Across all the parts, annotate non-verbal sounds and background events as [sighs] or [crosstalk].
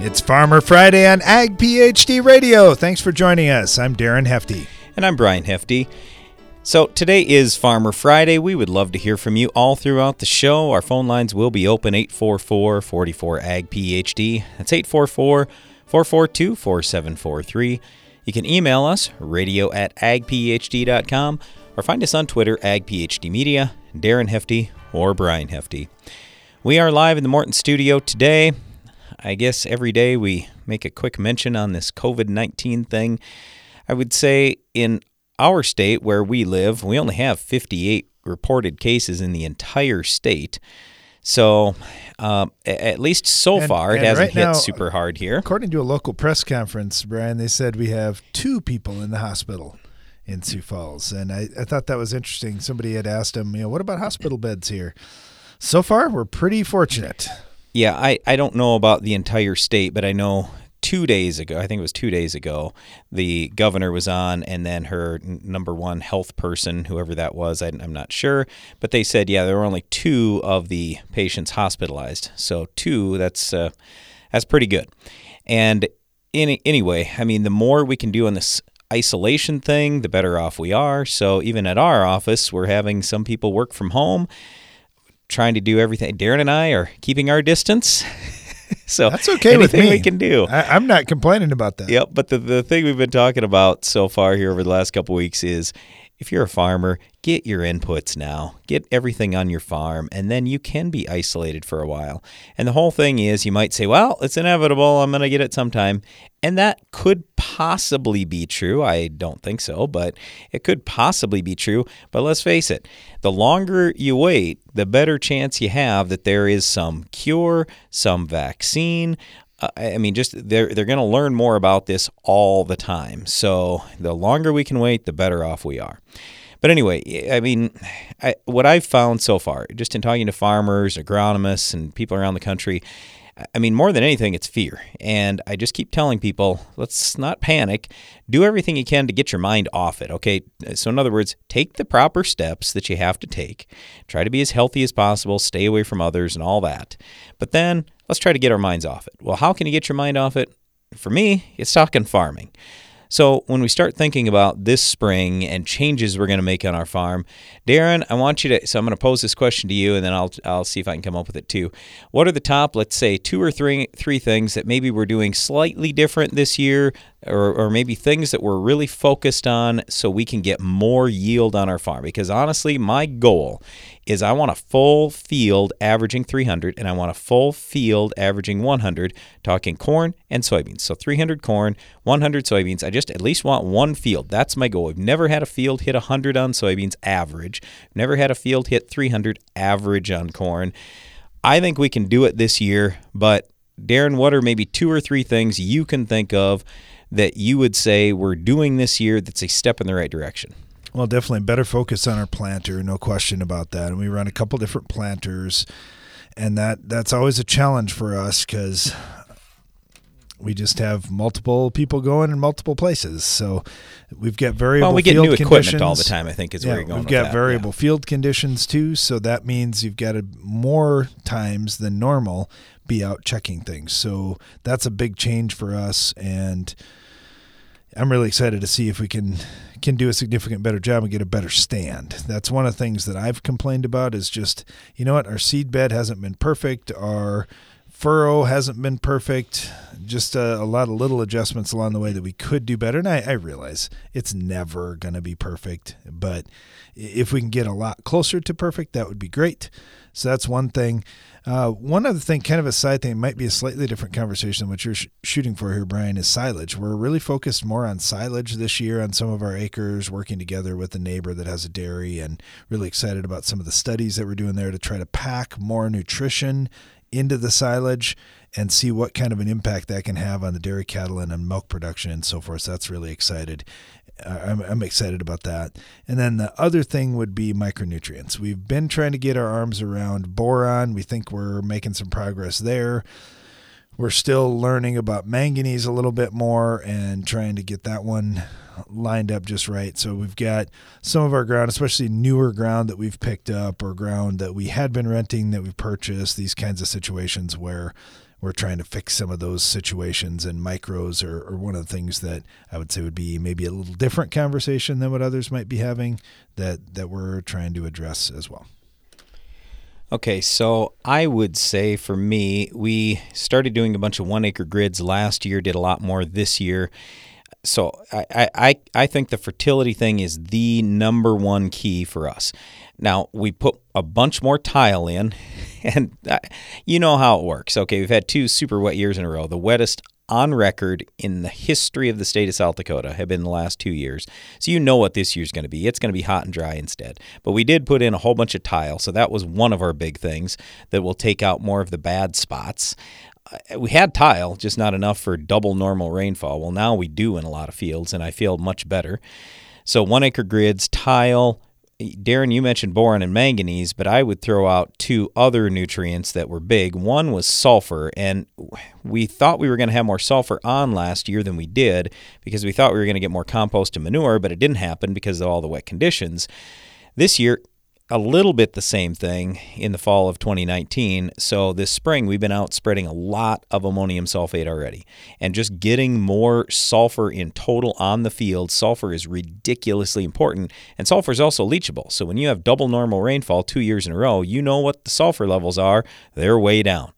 It's Farmer Friday on Ag PhD Radio. Thanks for joining us. I'm Darren Hefty. And I'm Brian Hefty. So today is Farmer Friday. We would love to hear from you all throughout the show. Our phone lines will be open 844 44 Ag PhD. That's 844 442 4743. You can email us, radio at agphd.com, or find us on Twitter, agphdmedia, Darren Hefty, or Brian Hefty. We are live in the Morton studio today. I guess every day we make a quick mention on this COVID 19 thing. I would say in our state where we live, we only have 58 reported cases in the entire state. So, uh, at least so And- far, it hasn't right hit now, super hard here. According to a local press conference, Brian, they said we have two people in the hospital in Sioux Falls. And I, I thought that was interesting. Somebody had asked him, you know, what about hospital beds here? So far, we're pretty fortunate. Yeah, I, I don't know about the entire state, but I know two days ago, I think it was two days ago, the governor was on, and then her number one health person, whoever that was, I, I'm not sure, but they said, yeah, there were only two of the patients hospitalized. So two, that's uh, that's pretty good. And any, anyway, I mean, the more we can do on this isolation thing, the better off we are. So even at our office, we're having some people work from home trying to do everything. Darren and I are keeping our distance. [laughs] so That's okay with anything me. we can do. I, I'm not complaining about that. Yep, but the, the thing we've been talking about so far here over the last couple weeks is if you're a farmer, get your inputs now. Get everything on your farm, and then you can be isolated for a while. And the whole thing is you might say, well, it's inevitable. I'm going to get it sometime. And that could possibly be true. I don't think so, but it could possibly be true. But let's face it, the longer you wait, the better chance you have that there is some cure, some vaccine, uh, I mean, just they're they're going to learn more about this all the time. So the longer we can wait, the better off we are. But anyway, I mean, I, what I've found so far, just in talking to farmers, agronomists, and people around the country, I mean, more than anything, it's fear. And I just keep telling people, let's not panic. Do everything you can to get your mind off it, okay? So, in other words, take the proper steps that you have to take. Try to be as healthy as possible, stay away from others, and all that. But then let's try to get our minds off it. Well, how can you get your mind off it? For me, it's talking farming. So, when we start thinking about this spring and changes we're going to make on our farm, Darren, I want you to. So, I'm going to pose this question to you, and then I'll I'll see if I can come up with it too. What are the top, let's say, two or three three things that maybe we're doing slightly different this year, or or maybe things that we're really focused on, so we can get more yield on our farm? Because honestly, my goal is I want a full field averaging 300 and I want a full field averaging 100 talking corn and soybeans. So 300 corn, 100 soybeans. I just at least want one field. That's my goal. I've never had a field hit 100 on soybeans average. Never had a field hit 300 average on corn. I think we can do it this year, but Darren, what are maybe two or three things you can think of that you would say we're doing this year that's a step in the right direction? Well, definitely better focus on our planter, no question about that. And we run a couple different planters, and that that's always a challenge for us because we just have multiple people going in multiple places. So we've got variable Well, we get field new equipment all the time. I think is Yeah, where you're going. we've got that. variable Yeah. field conditions too, so that means you've got to more times than normal be out checking things. So that's a big change for us, and I'm really excited to see if we can can do a significant better job and get a better stand. That's one of the things that I've complained about is just you know what our seed bed hasn't been perfect, our furrow hasn't been perfect. Just a, a lot of little adjustments along the way that we could do better. And I, I realize it's never going to be perfect, but if we can get a lot closer to perfect, that would be great. So that's one thing. Uh, one other thing, kind of a side thing, might be a slightly different conversation than what you're sh- shooting for here, Brian, is silage. We're really focused more on silage this year on some of our acres, working together with a neighbor that has a dairy, and really excited about some of the studies that we're doing there to try to pack more nutrition into the silage and see what kind of an impact that can have on the dairy cattle and on milk production and so forth. So that's really excited. I'm, I'm excited about that. And then the other thing would be micronutrients. We've been trying to get our arms around boron. We think we're making some progress there. We're still learning about manganese a little bit more and trying to get that one lined up just right. So we've got some of our ground, especially newer ground that we've picked up or ground that we had been renting that we've purchased, these kinds of situations where we're trying to fix some of those situations and micros are, are, one of the things that I would say would be maybe a little different conversation than what others might be having that that we're trying to address as well. Okay, so I would say for me, we started doing a bunch of one acre grids last year, did a lot more this year. So I, I, I think the fertility thing is the number one key for us. Now, we put a bunch more tile in, [laughs] and you know how it works. Okay, we've had two super wet years in a row. The wettest on record in the history of the state of South Dakota have been the last two years. So you know what this year's going to be. It's going to be hot and dry instead. But we did put in a whole bunch of tile, so that was one of our big things that will take out more of the bad spots. Uh, we had tile, just not enough for double normal rainfall. Well, now we do in a lot of fields, and I feel much better. So one acre grids, tile, Darren, you mentioned boron and manganese, but I would throw out two other nutrients that were big. One was sulfur, and we thought we were going to have more sulfur on last year than we did because we thought we were going to get more compost and manure, but it didn't happen because of all the wet conditions. This year, a little bit the same thing in the fall of 2019. So this spring, we've been out spreading a lot of ammonium sulfate already and just getting more sulfur in total on the field. Sulfur is ridiculously important, and sulfur is also leachable. So when you have double normal rainfall two years in a row, you know what the sulfur levels are. They're way down.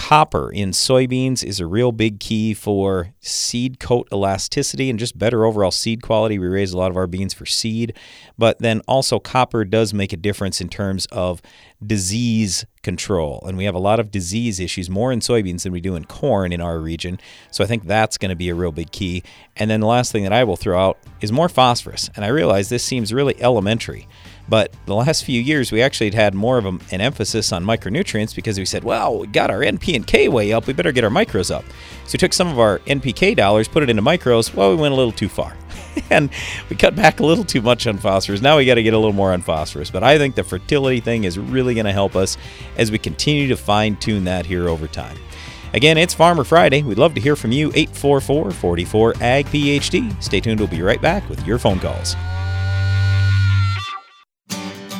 Copper in soybeans is a real big key for seed coat elasticity and just better overall seed quality. We raise a lot of our beans for seed, but then also copper does make a difference in terms of disease control. And we have a lot of disease issues more in soybeans than we do in corn in our region. So I think that's going to be a real big key. And then the last thing that I will throw out is more phosphorus. And I realize this seems really elementary. But the last few years, we actually had more of an emphasis on micronutrients because we said, well, we got our NP and K way up. We better get our micros up. So we took some of our NPK dollars, put it into micros. Well, we went a little too far. [laughs] and we cut back a little too much on phosphorus. Now we got to get a little more on phosphorus. But I think the fertility thing is really going to help us as we continue to fine tune that here over time. Again, it's Farmer Friday. We'd love to hear from you. 844 44 AG PhD. Stay tuned. We'll be right back with your phone calls.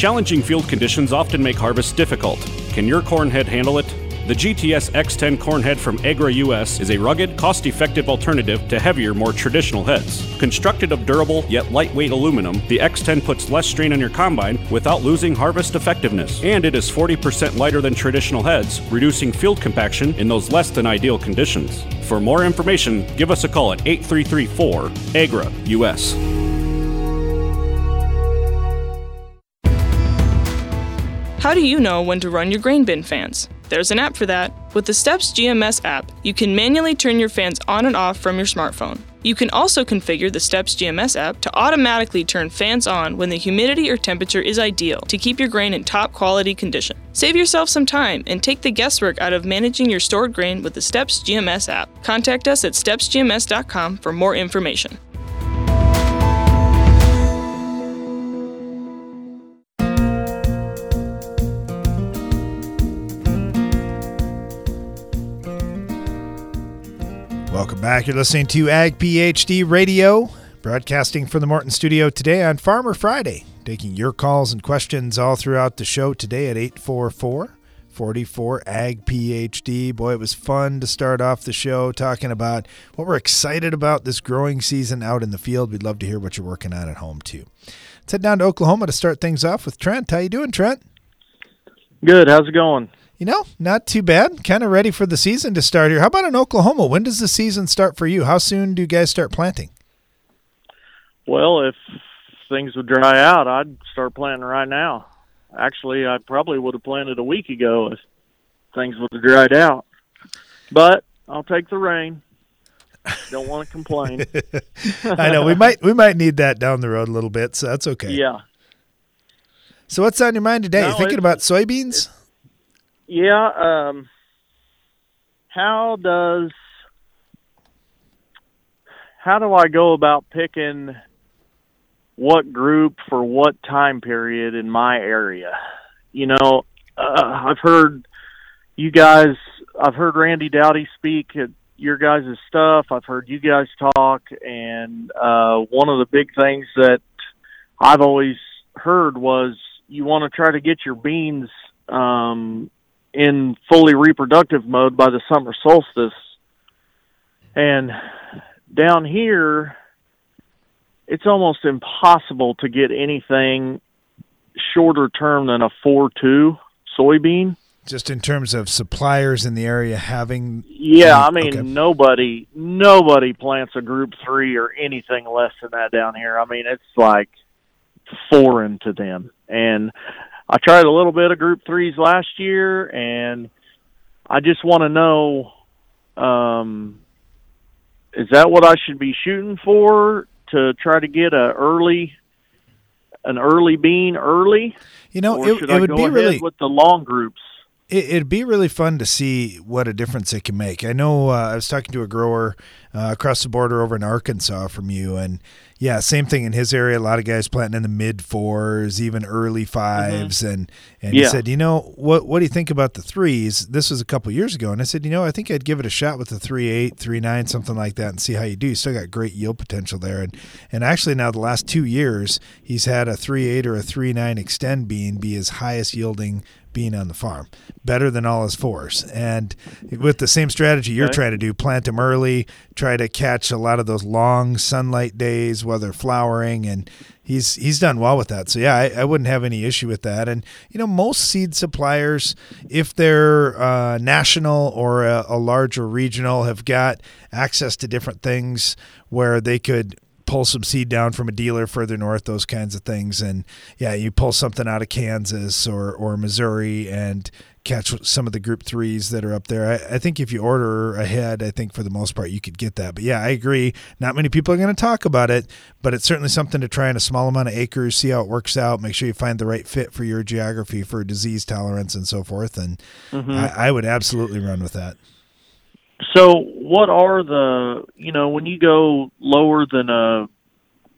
Challenging field conditions often make harvest difficult. Can your corn head handle it? The GTS X10 corn head from Agra US is a rugged, cost effective alternative to heavier, more traditional heads. Constructed of durable yet lightweight aluminum, the X10 puts less strain on your combine without losing harvest effectiveness. And it is 40% lighter than traditional heads, reducing field compaction in those less than ideal conditions. For more information, give us a call at 8334 AGRA US. How do you know when to run your grain bin fans? There's an app for that. With the Steps GMS app, you can manually turn your fans on and off from your smartphone. You can also configure the Steps GMS app to automatically turn fans on when the humidity or temperature is ideal to keep your grain in top quality condition. Save yourself some time and take the guesswork out of managing your stored grain with the Steps GMS app. Contact us at stepsgms.com for more information. Welcome back. You're listening to Ag PhD Radio, broadcasting from the Morton studio today on Farmer Friday. Taking your calls and questions all throughout the show today at 844 44 Ag PhD. Boy, it was fun to start off the show talking about what we're excited about this growing season out in the field. We'd love to hear what you're working on at home too. Let's head down to Oklahoma to start things off with Trent. How you doing, Trent? Good. How's it going? You know, not too bad. Kind of ready for the season to start here. How about in Oklahoma? When does the season start for you? How soon do you guys start planting? Well, if things would dry out, I'd start planting right now. Actually, I probably would have planted a week ago if things would have dried out. But I'll take the rain. Don't want to complain. [laughs] I know we might we might need that down the road a little bit, so that's okay. yeah. So what's on your mind today? No, you thinking about soybeans? Yeah, um how does how do I go about picking what group for what time period in my area? You know, uh, I've heard you guys I've heard Randy Dowdy speak at your guys' stuff. I've heard you guys talk and uh one of the big things that I've always heard was you want to try to get your beans um in fully reproductive mode by the summer solstice. And down here, it's almost impossible to get anything shorter term than a 4 2 soybean. Just in terms of suppliers in the area having Yeah, I mean okay. nobody nobody plants a group 3 or anything less than that down here. I mean it's like foreign to them. And I tried a little bit of group 3s last year and I just want to know um is that what I should be shooting for to try to get a early an early bean early you know it, it would be really with the long groups? it, it'd be really fun to see what a difference it can make. I know uh, I was talking to a grower uh, across the border over in Arkansas from you, and yeah, same thing in his area. A lot of guys planting in the mid fours, even early mm-hmm. 5s and and he said, you know, what what do you think about the threes? This was a couple years ago, and I said, you know, I think I'd give it a shot with the three eight, three nine, something like that, and see how you do. You still got great yield potential there, and and actually now the last two years he's had a three eight or a three nine Xtend bean be his highest yielding being on the farm, better than all his fours. And with the same strategy you're trying to do, plant them early, try to catch a lot of those long sunlight days while they're flowering, and he's he's done well with that. So yeah, I, I wouldn't have any issue with that. And you know, most seed suppliers, if they're uh, national or a, a larger regional, have got access to different things where they could pull some seed down from a dealer further north, those kinds of things. And yeah, you pull something out of Kansas or, or Missouri and catch some of the group threes that are up there. I, I think if you order ahead, I think for the most part you could get that. But yeah, I agree. Not many people are going to talk about it, but it's certainly something to try in a small amount of acres, see how it works out, make sure you find the right fit for your geography, for disease tolerance, and so forth. And mm-hmm. I, I would absolutely run with that. So, what are the you know when you go lower than a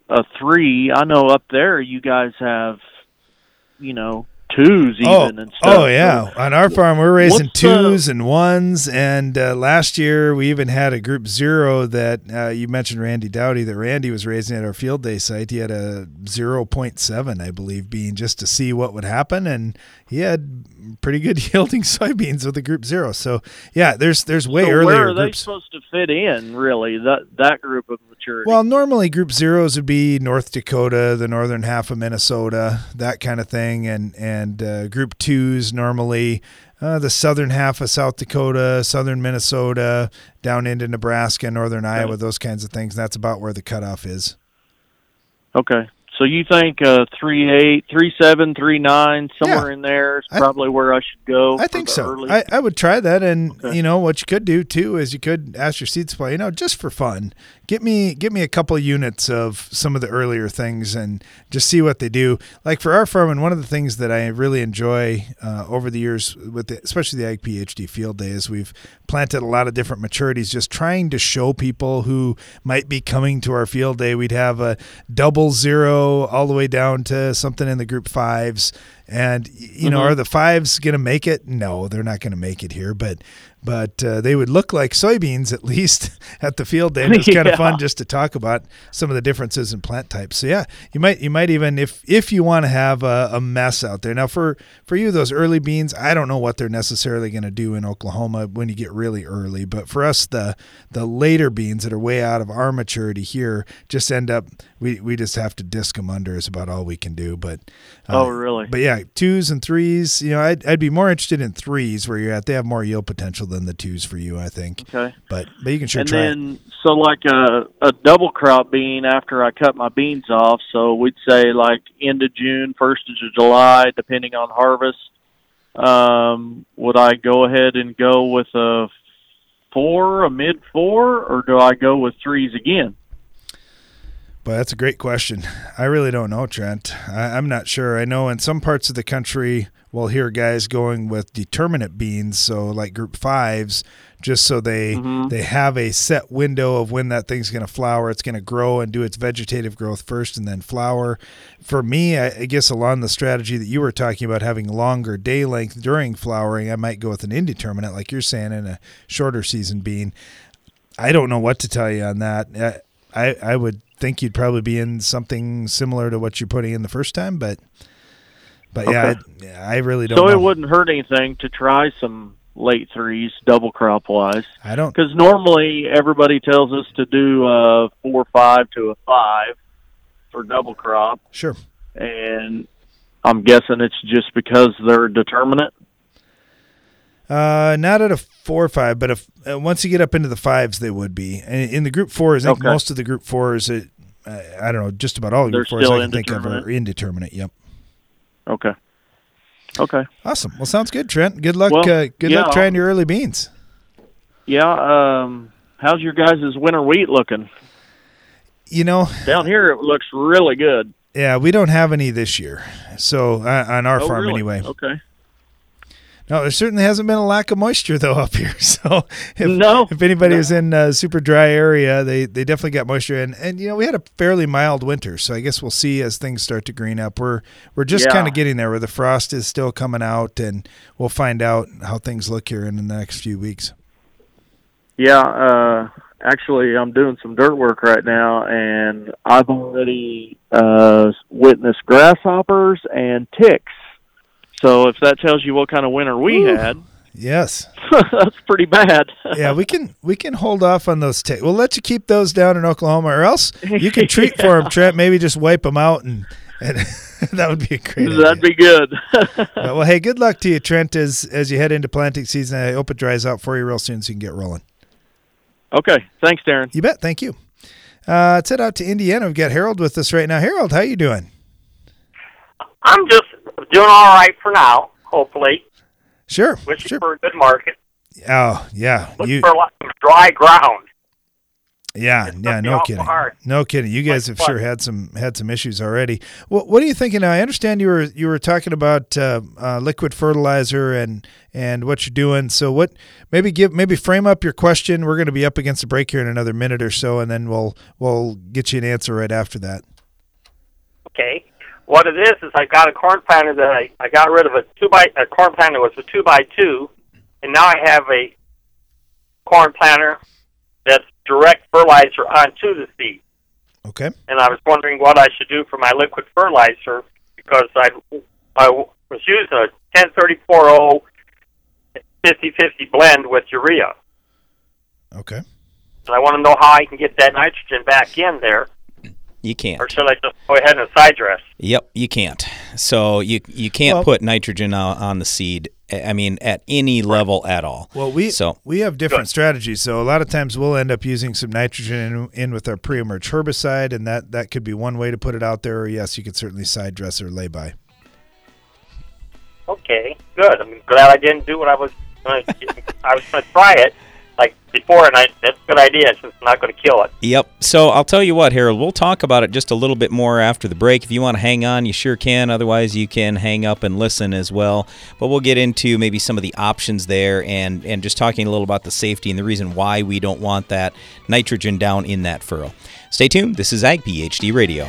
a three? I know up there you guys have you know twos even oh, and stuff. Oh yeah, on our farm we're raising the- twos and ones, and uh, last year we even had a group zero that uh, you mentioned Randy Dowdy that Randy was raising at our field day site. He had a zero point seven, I believe, being just to see what would happen, and he had pretty good [laughs] yielding soybeans with the group zero. So yeah, there's there's way so earlier where are they groups. supposed to fit in? Really, that that group of Well, normally group zeros would be North Dakota, the northern half of Minnesota, that kind of thing, and and uh, group twos normally uh, the southern half of South Dakota, southern Minnesota, down into Nebraska, northern Iowa, those kinds of things. That's about where the cutoff is. okay, so you think uh, three eight, three seven, three nine, somewhere Yeah. in there is I- probably where I should go. I think so. early- I, I would try that, and Okay. you know what you could do too is you could ask your seed supply, you know, just for fun, get me get me a couple units of some of the earlier things and just see what they do. Like for our farm, and one of the things that I really enjoy uh, over the years with the, especially the Ag PhD field day is we've planted a lot of different maturities, just trying to show people who might be coming to our field day. We'd have a double zero all the way down to something in the group fives. And you know, Mhm. are the fives going to make it? No, they're not going to make it here. But but uh, they would look like soybeans at [laughs] least at the field day. And it was [laughs] kind Yeah. of fun just to talk about some of the differences in plant types. So yeah, you might you might even if if you want to have a, a mess out there now for for you those early beans, I don't know what they're necessarily going to do in Oklahoma when you get really early, but for us the the later beans that are way out of our maturity here just end up we we just have to disc them under is about all we can do. But uh, Oh, really? But yeah, twos and threes. You know, I'd I'd be more interested in threes where you're at. They have more yield potential than the twos for you, I think. Okay. But but you can sure and try. it. then, so like a a double crop bean after I cut my beans off. So we'd say like end of June, first of July, depending on harvest. Um, would I go ahead and go with a four, a mid four, or do I go with threes again? But that's a great question. I really don't know, Trent. I, I'm not sure. I know in some parts of the country, we'll hear guys going with determinate beans, so like group fives, just so they mm-hmm. they have a set window of when that thing's going to flower. It's going to grow and do its vegetative growth first, and then flower. For me, I, I guess along the strategy that you were talking about, having longer day length during flowering, I might go with an indeterminate, like you're saying, in a shorter season bean. I don't know what to tell you on that. I I, I would think you'd probably be in something similar to what you're putting in the first time, but but yeah, I, I really don't. So know. it wouldn't hurt anything to try some late threes, double crop wise. I don't. Because normally everybody tells us to do a four five to a five for double crop, Sure. and I'm guessing it's just because they're determinate. Uh, not at a four or five, but if uh, once you get up into the fives, they would be. And in the group fours, I think Okay. most of the group fours, it, uh, I don't know, just about all the They're group fours I can think of are indeterminate. Yep. Okay. Okay. Awesome. Well, sounds good, Trent. Good luck. Well, uh, good luck trying your early beans. Yeah. Um, how's your guys' winter wheat looking? You know, Down here, it looks really good. yeah, we don't have any this year, so uh, on our Oh, farm really? anyway. Okay. No, there certainly hasn't been a lack of moisture though up here. [laughs] So if, No. if anybody was in a super dry area, they they definitely got moisture and and you know we had a fairly mild winter, so I guess we'll see as things start to green up. We're we're just Yeah. kind of getting there where the frost is still coming out, and we'll find out how things look here in the next few weeks. Yeah, uh, actually, I'm doing some dirt work right now, and I've already uh, witnessed grasshoppers and ticks. So if that tells you what kind of winter we Ooh. had, Yes, [laughs] that's pretty bad. yeah, we can we can hold off on those. Ta- we'll let you keep those down in Oklahoma, or else you can [laughs] treat for them, Trent. Maybe just wipe them out, and, and [laughs] that would be a great. That'd be good. Uh, well, hey, good luck to you, Trent, as as you head into planting season. I hope it dries out for you real soon so you can get rolling. okay, thanks, Darren. You bet. Thank you. Uh, let's head out to Indiana. We've got Harold with us right now. Harold, how you doing? I'm just doing all right for now. Hopefully, Sure. wishing Sure. for a good market. Oh, yeah. Looking You, for a lot of dry ground. yeah, it's yeah. No kidding. hard. No kidding. You guys have sure had some had some issues already. What What are you thinking? now? I understand you were you were talking about uh, uh, liquid fertilizer and and what you're doing. So what? Maybe give maybe frame up your question. We're going to be up against the break here in another minute or so, and then we'll we'll get you an answer right after that. Okay. What it is is I got a corn planter that I, I got rid of a two by a corn planter was a two by two, and now I have a corn planter that's direct fertilizer onto the seed. Okay. And I was wondering what I should do for my liquid fertilizer because I I was using a 1034 50-50 blend with urea. Okay. And I want to know how I can get that nitrogen back in there, You can't. or should I just go ahead and side dress? Yep, you can't. So you you can't Well- put nitrogen on, on the seed. I mean, at any level at all. Well, we So- we have different strategies. So a lot of times we'll end up using some nitrogen in, in with our pre-emerge herbicide, and that that could be one way to put it out there. Or yes, you could certainly side dress or lay by. Okay, good. I'm glad I didn't do what I was going [laughs] to. I was going to try it like before, and I that's a good idea. It's just not going to kill it. Yep. So I'll tell you what, Harold, we'll talk about it just a little bit more after the break. If you want to hang on, you sure can. Otherwise, you can hang up and listen as well. But we'll get into maybe some of the options there and, and just talking a little about the safety and the reason why we don't want that nitrogen down in that furrow. Stay tuned. This is Ag PhD Radio.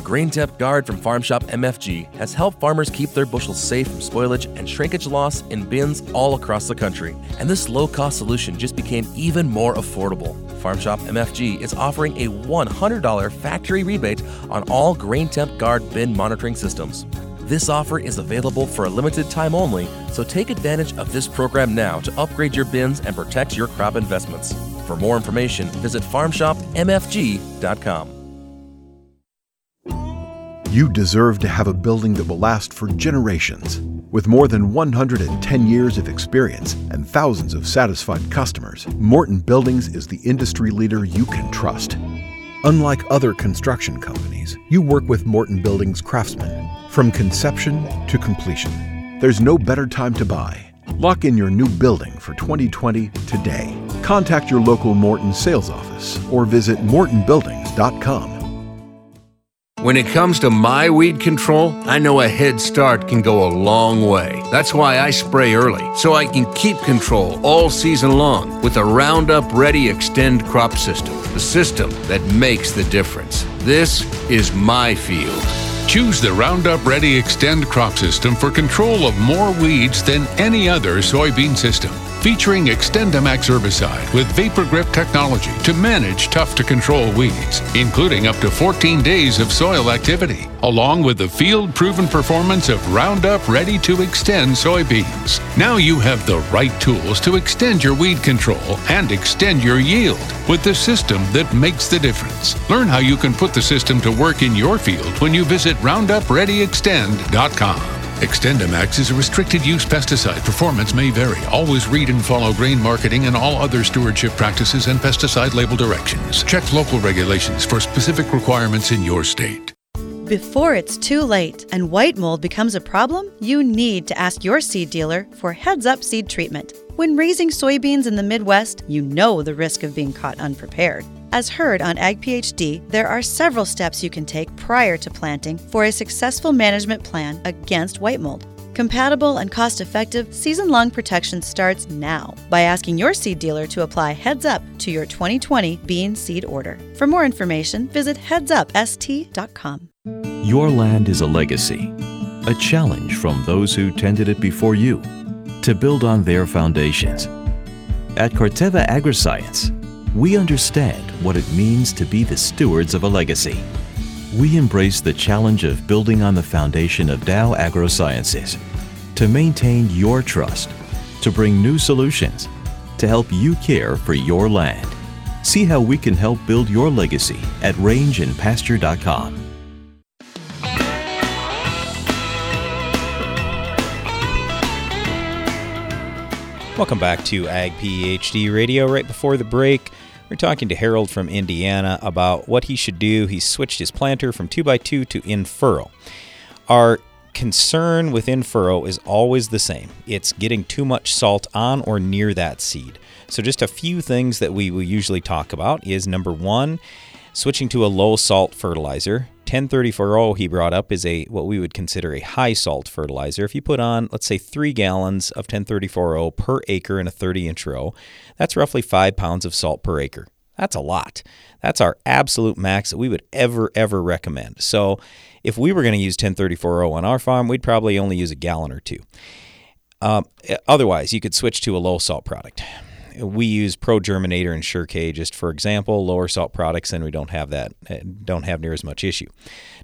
The Grain Temp Guard from Farm Shop MFG has helped farmers keep their bushels safe from spoilage and shrinkage loss in bins all across the country. And this low cost solution just became even more affordable. Farm Shop MFG is offering a $100 factory rebate on all Grain Temp Guard bin monitoring systems. This offer is available for a limited time only, so take advantage of this program now to upgrade your bins and protect your crop investments. For more information, visit farmshopmfg.com. You deserve to have a building that will last for generations. With more than 110 years of experience and thousands of satisfied customers, Morton Buildings is the industry leader you can trust. Unlike other construction companies, you work with Morton Buildings craftsmen from conception to completion. There's no better time to buy. Lock in your new building for 2020 today. Contact your local Morton sales office or visit mortonbuildings.com. When it comes to my weed control, I know a head start can go a long way. That's why I spray early, so I can keep control all season long with the Roundup Ready Xtend crop system, the system that makes the difference. This is my field. Choose the Roundup Ready Xtend crop system for control of more weeds than any other soybean system. Featuring XtendiMax herbicide with Vapor Grip technology to manage tough to control weeds, including up to 14 days of soil activity, along with the field proven performance of Roundup Ready 2 Xtend soybeans. Now you have the right tools to extend your weed control and extend your yield with the system that makes the difference. Learn how you can put the system to work in your field when you visit RoundupReadyXtend.com. XtendiMax is a restricted use pesticide. Performance may vary. Always read and follow grain marketing and all other stewardship practices and pesticide label directions. Check local regulations for specific requirements in your state. Before it's too late and white mold becomes a problem, you need to ask your seed dealer for Heads Up seed treatment. When raising soybeans in the Midwest, you know the risk of being caught unprepared. As heard on Ag PhD, there are several steps you can take prior to planting for a successful management plan against white mold. Compatible and cost effective season long protection starts now by asking your seed dealer to apply Heads Up to your 2020 bean seed order. For more information, visit headsupst.com. Your land is a legacy, a challenge from those who tended it before you to build on their foundations. At Corteva Agriscience, we understand what it means to be the stewards of a legacy. We embrace the challenge of building on the foundation of Dow AgroSciences to maintain your trust, to bring new solutions, to help you care for your land. See how we can help build your legacy at rangeandpasture.com. Welcome back to Ag PhD Radio. Right before the break, we're talking to Harold from Indiana about what he should do. He switched his planter from 2x2 to in furrow. Our concern with in furrow is always the same it's getting too much salt on or near that seed. So, just a few things that we will usually talk about is number one, switching to a low salt fertilizer. 10-34-0 he brought up is a what we would consider a high salt fertilizer. If you put on, let's say, three gallons of 10-34-0 per acre in a 30 inch row, that's roughly five pounds of salt per acre. That's a lot. That's our absolute max that we would ever, ever recommend. So if we were going to use 10-34-0 on our farm, we'd probably only use a gallon or two. Um, otherwise, you could switch to a low salt product we use Pro Germinator and Sure-K just for example, lower salt products, and we don't have that, eh, don't have near as much issue.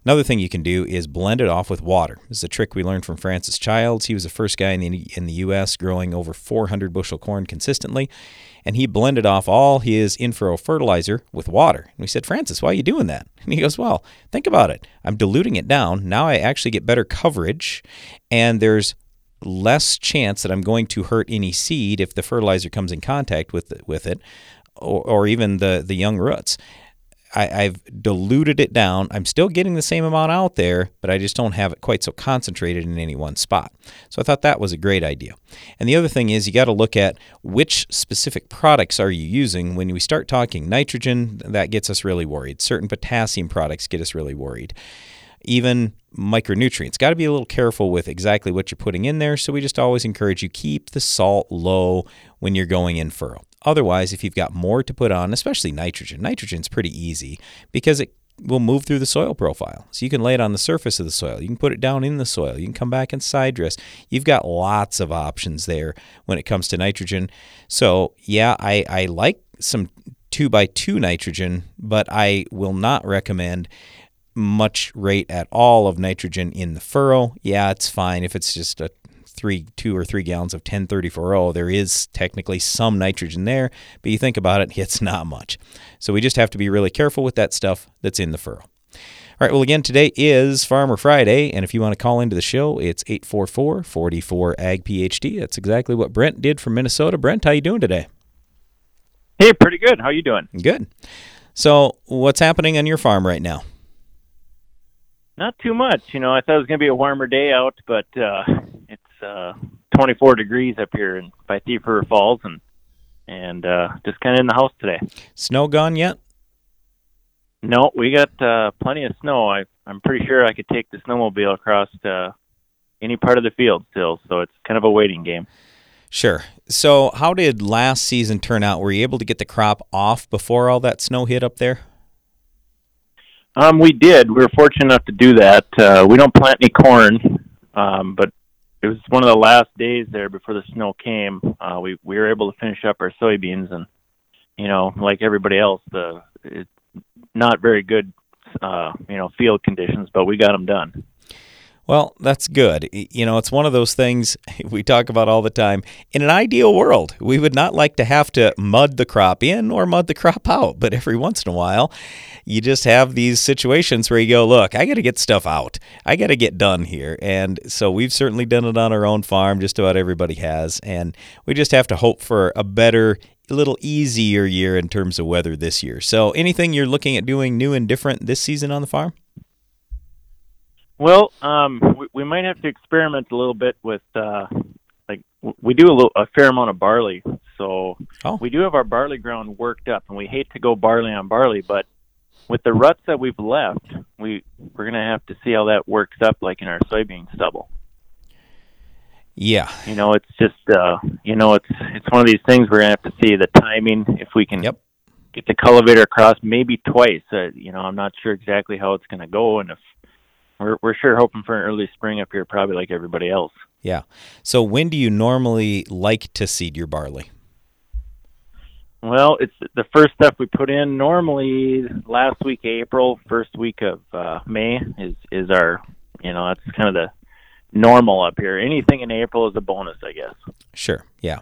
Another thing you can do is blend it off with water. This is a trick we learned from Francis Childs. He was the first guy in the in the U.S. growing over 400 bushel corn consistently, and he blended off all his in-furrow fertilizer with water. And we said, Francis, why are you doing that? And he goes, Well, think about it. I'm diluting it down. Now I actually get better coverage, and there's less chance that I'm going to hurt any seed if the fertilizer comes in contact with it, with it, or, or even the the young roots. I, I've diluted it down. I'm still getting the same amount out there, but I just don't have it quite so concentrated in any one spot. So I thought that was a great idea. And the other thing is you got to look at which specific products are you using. When we start talking nitrogen, that gets us really worried. Certain potassium products get us really worried even micronutrients. Got to be a little careful with exactly what you're putting in there. So we just always encourage you keep the salt low when you're going in furrow. Otherwise, if you've got more to put on, especially nitrogen, nitrogen's pretty easy because it will move through the soil profile. So you can lay it on the surface of the soil. You can put it down in the soil. You can come back and side dress. You've got lots of options there when it comes to nitrogen. So yeah, I, I like some two by two nitrogen, but I will not recommend much rate at all of nitrogen in the furrow. Yeah, it's fine if it's just a three, two or three gallons of 10-34-0. There is technically some nitrogen there, but you think about it, [laughs] it's not much. So we just have to be really careful with that stuff that's in the furrow. All right, well, again, today is Farmer Friday, and if you want to call into the show, it's 844 44 AG PhD. That's exactly what Brent did from Minnesota. Brent, how you doing today? Hey, pretty good. How you doing? Good. So, what's happening on your farm right now? Not too much. You know, I thought it was going to be a warmer day out, but uh, uh, 24 degrees up here in, by Thief River Falls, and and uh, just kind of in the house today. Snow gone yet? No, we got uh, plenty of snow. I I'm pretty sure I could take the snowmobile across uh, any part of the field still, so it's kind of a waiting game. Sure. So, how did last season turn out? Were you able to get the crop off before all that snow hit up there? Um, we did. We were fortunate enough to do that. Uh, we don't plant any corn, um, but it was one of the last days there before the snow came. Uh, we we were able to finish up our soybeans, and you know, like everybody else, the it, not very good, uh, you know, field conditions, but we got them done. Well, that's good. You know, it's one of those things [laughs] we talk about all the time. In an ideal world, we would not like to have to mud the crop in or mud the crop [laughs] out, but every once in a while, you just have these situations where you go, look, I got to get stuff out. I got to get done here. And so we've certainly done it on our own farm, just about everybody has. And we just have to hope for a better a little easier year in terms of weather this year. So, anything you're looking at doing new and different this season on the farm? Well, um, we, we might have to experiment a little bit with, uh, like, we do a, little, a fair amount of barley. So oh. we do have our barley ground worked up, and we hate to go barley on barley, but with the ruts that we've left, we we're gonna have to see how that works up, like in our soybean stubble. Yeah, you know, it's just uh, you know, it's it's one of these things we're gonna have to see the timing if we can yep. get the cultivator across maybe twice. Uh, you know, I'm not sure exactly how it's gonna go, and if we're we're sure hoping for an early spring up here, probably like everybody else. Yeah. So when do you normally like to seed your barley? Well, it's the first stuff we put in. Normally, last week of April, first week of uh, May is is our, you know, that's kind of the normal up here. Anything in April is a bonus, I guess. Sure. Yeah.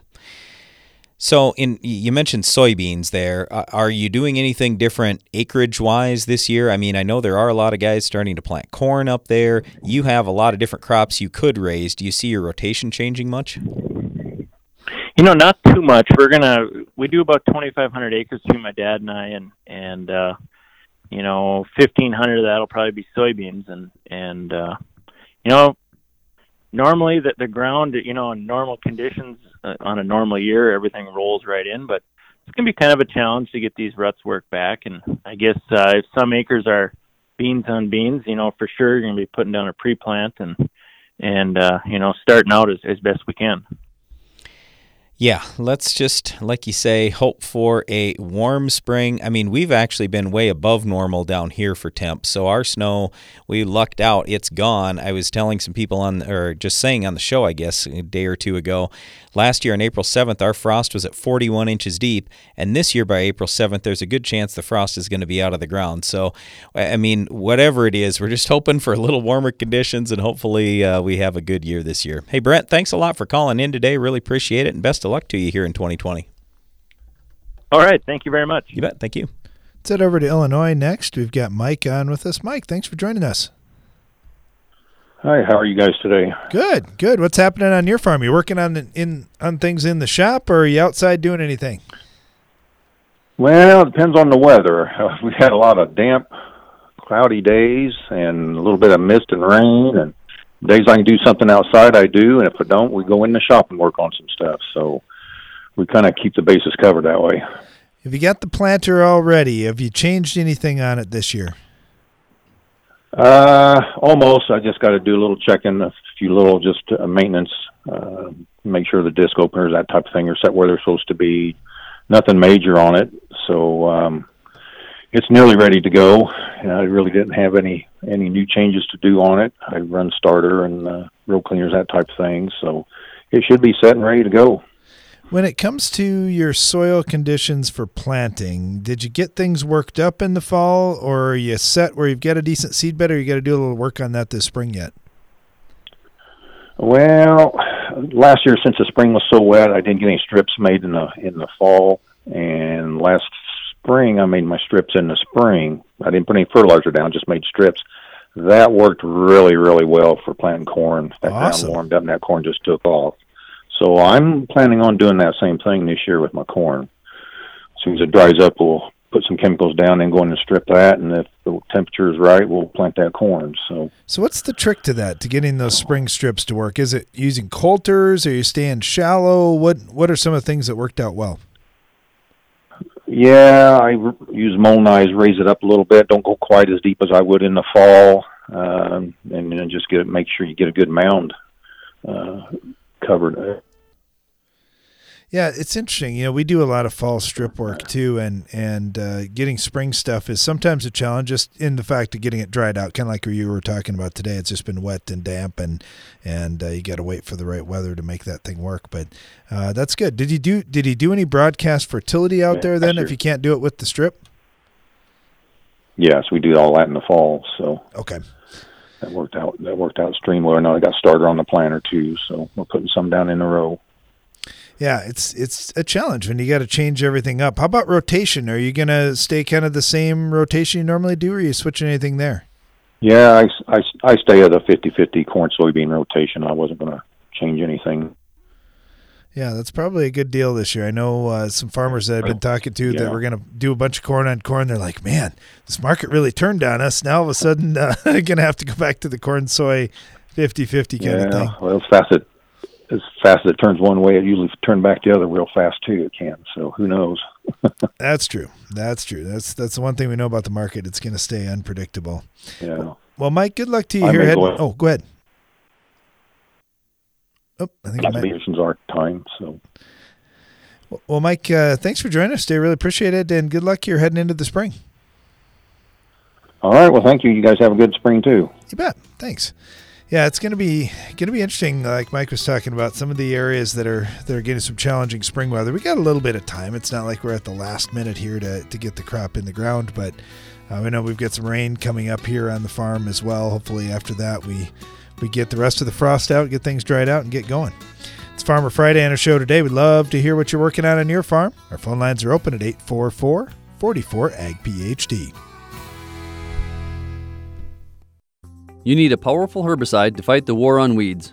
So, in you mentioned soybeans there. Uh, are you doing anything different acreage wise this year? I mean, I know there are a lot of guys starting to plant corn up there. You have a lot of different crops you could raise. Do you see your rotation changing much? You know, not too much. We're gonna we do about twenty five hundred acres between my dad and I, and and uh, you know, fifteen hundred of that'll probably be soybeans, and and uh, you know, normally the the ground, you know, in normal conditions uh, on a normal year, everything rolls right in, but it's going to be kind of a challenge to get these ruts worked back. And I guess uh, if some acres are beans on beans, you know, for sure you're going to be putting down a pre-plant and and uh, you know starting out as, as best we can. Yeah, let's just, like you say, hope for a warm spring. I mean, we've actually been way above normal down here for temps. So our snow, we lucked out. It's gone. I was telling some people on, or just saying on the show, I guess, a day or two ago. Last year on April 7th, our frost was at 41 inches deep. And this year by April 7th, there's a good chance the frost is going to be out of the ground. So, I mean, whatever it is, we're just [laughs] hoping for a little warmer conditions and hopefully uh, we have a good year this year. Hey, Brent, thanks a lot for calling in today. Really appreciate it. And best of luck to you here in 2020. All right. Thank you very much. You bet. Thank you. Let's head over to Illinois next. We've got Mike on with us. Mike, thanks for joining us. Hi, how are you guys today? Good, good. What's happening on your farm? You working on in on things in the shop, or are you outside doing anything? Well, it depends on the weather. Uh, [laughs] we've had a lot of damp, cloudy days, and a little bit of mist and rain. And days I can do something outside, I do, and if I don't, we go in the shop and work on some stuff. So we kind of keep the bases covered that way. Have you got the planter already? Have you changed anything on it this year? Uh, almost. I just got to do a little checking, a few little just uh, maintenance, uh, make sure the disc openers, that type of thing, are set where they're supposed to be. Nothing major on it. So, um, it's nearly ready to go. And I really didn't have any any new changes to do on it. I run starter and uh, row cleaners, that type of thing. So it should be set and ready to go. When it comes to your soil conditions for planting, did you get things worked up in the fall, or are you set where you've got a decent seed bed, or you got to do a little work on that this spring yet? Well, last year since the spring was so wet, I didn't get any strips made in the in the fall, and last spring I made my strips in the spring. I didn't put any fertilizer down, just made strips. That worked really, really well for planting corn. That Awesome. ground warmed up, and that corn just took off. So I'm planning on doing that same thing this year with my corn. As soon as it dries up, we'll put some chemicals down and go in and strip that. And if the temperature is right, we'll plant that corn. So So, what's the trick to that to getting those spring strips to work? Is it using coulters? Are you staying shallow? What What are some of the things that worked out well? Yeah, I use mole knives, raise it up a little bit. Don't go quite as deep as I would in the fall, um, and then just get make sure you get a good mound uh, covered. Yeah, it's interesting. You know, we do a lot of fall strip work too, and and uh, getting spring stuff is sometimes a challenge. Just in the fact of getting it dried out, kind of like you were talking about today. It's just been wet and damp, and and uh, you got to wait for the right weather to make that thing work. But uh, that's good. Did you do Did he do any broadcast fertility out Yeah, there then? sure. If you can't do it with the strip, Yes, we do all that in the fall. So okay, that worked out. That worked out extremely well. Now I got starter on the planter too, so we're putting some down in a row. yeah, it's it's a challenge when you got to change everything up. How about rotation? Are you gonna stay kind of the same rotation you normally do, or are you switching anything there? Yeah, I, I, I stay at a 50-50 corn soybean rotation. I wasn't going to change anything. Yeah, that's probably a good deal this year. I know uh, some farmers that I've been talking to that Yeah. were going to do a bunch of corn on corn. They're like, man, this market really turned on us. Now all of a sudden, uh, [laughs] going to have to go back to the corn soy 50 50 kind yeah, of thing. well, as fast as as fast as it turns one way, it usually turns back the other real fast too. It can. So who knows? [laughs] That's true. That's true. That's that's the one thing we know about the market. It's going to stay unpredictable. Yeah. Well, Mike, good luck to you I here. Go ahead. oh, go ahead. Oh, I think I. Conditions are time. So Well, Mike, uh, thanks for joining us today. Really appreciate it, and good luck here heading into the spring. all right. Well, thank you. You guys have a good spring too. You bet. Thanks. Yeah, it's gonna be gonna be interesting. Like Mike was talking about, some of the areas that are that are getting some challenging spring weather. We got a little bit of time. It's not like we're at the last minute here to to get the crop in the ground, but uh, we know we've got some rain coming up here on the farm as well. Hopefully, after that, we we get the rest of the frost out, get things dried out, and get going. It's Farmer Friday on our show today. We'd love to hear what you're working on on your farm. Our phone lines are open at 844 44 AG PhD. You need a powerful herbicide to fight the war on weeds.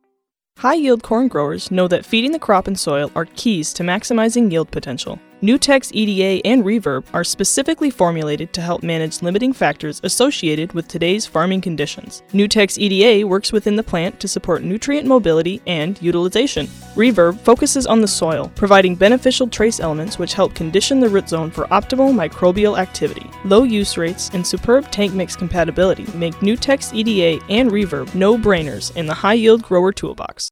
High yield corn growers know that feeding the crop and soil are keys to maximizing yield potential. Nutex EDA and Reverb are specifically formulated to help manage limiting factors associated with today's farming conditions. Nutex EDA works within the plant to support nutrient mobility and utilization. Reverb focuses on the soil, providing beneficial trace elements which help condition the root zone for optimal microbial activity. Low use rates and superb tank mix compatibility make Nutex EDA and Reverb no brainers in the high yield grower toolbox.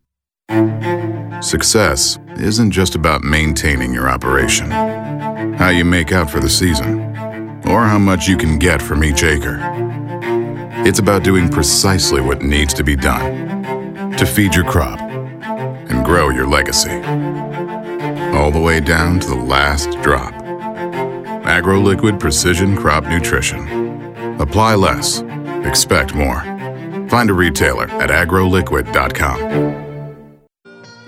Success isn't just about maintaining your operation, how you make out for the season, or how much you can get from each acre. It's about doing precisely what needs to be done to feed your crop and grow your legacy. All the way down to the last drop. AgroLiquid Precision Crop Nutrition. Apply less, expect more. Find a retailer at agroliquid.com.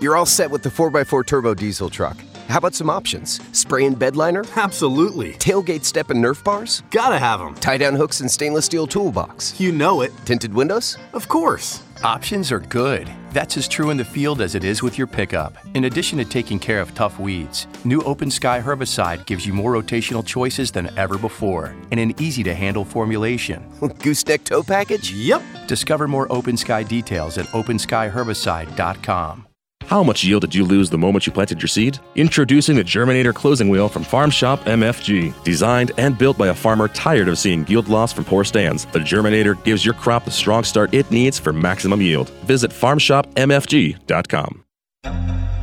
You're all set with the 4x4 turbo diesel truck. How about some options? Spray and bed liner? Absolutely. Tailgate step and Nerf bars? Gotta have them. Tie down hooks and stainless steel toolbox? You know it. Tinted windows? Of course. Options are good. That's as true in the field as it is with your pickup. In addition to taking care of tough weeds, new Open Sky herbicide gives you more rotational choices than ever before and an easy to handle formulation. [laughs] Gooseneck tow package? Yep. Discover more Open Sky details at openskyherbicide.com. How much yield did you lose the moment you planted your seed? Introducing the Germinator closing wheel from Farm Shop MFG. Designed and built by a farmer tired of seeing yield loss from poor stands, the Germinator gives your crop the strong start it needs for maximum yield. Visit farmshopmfg.com.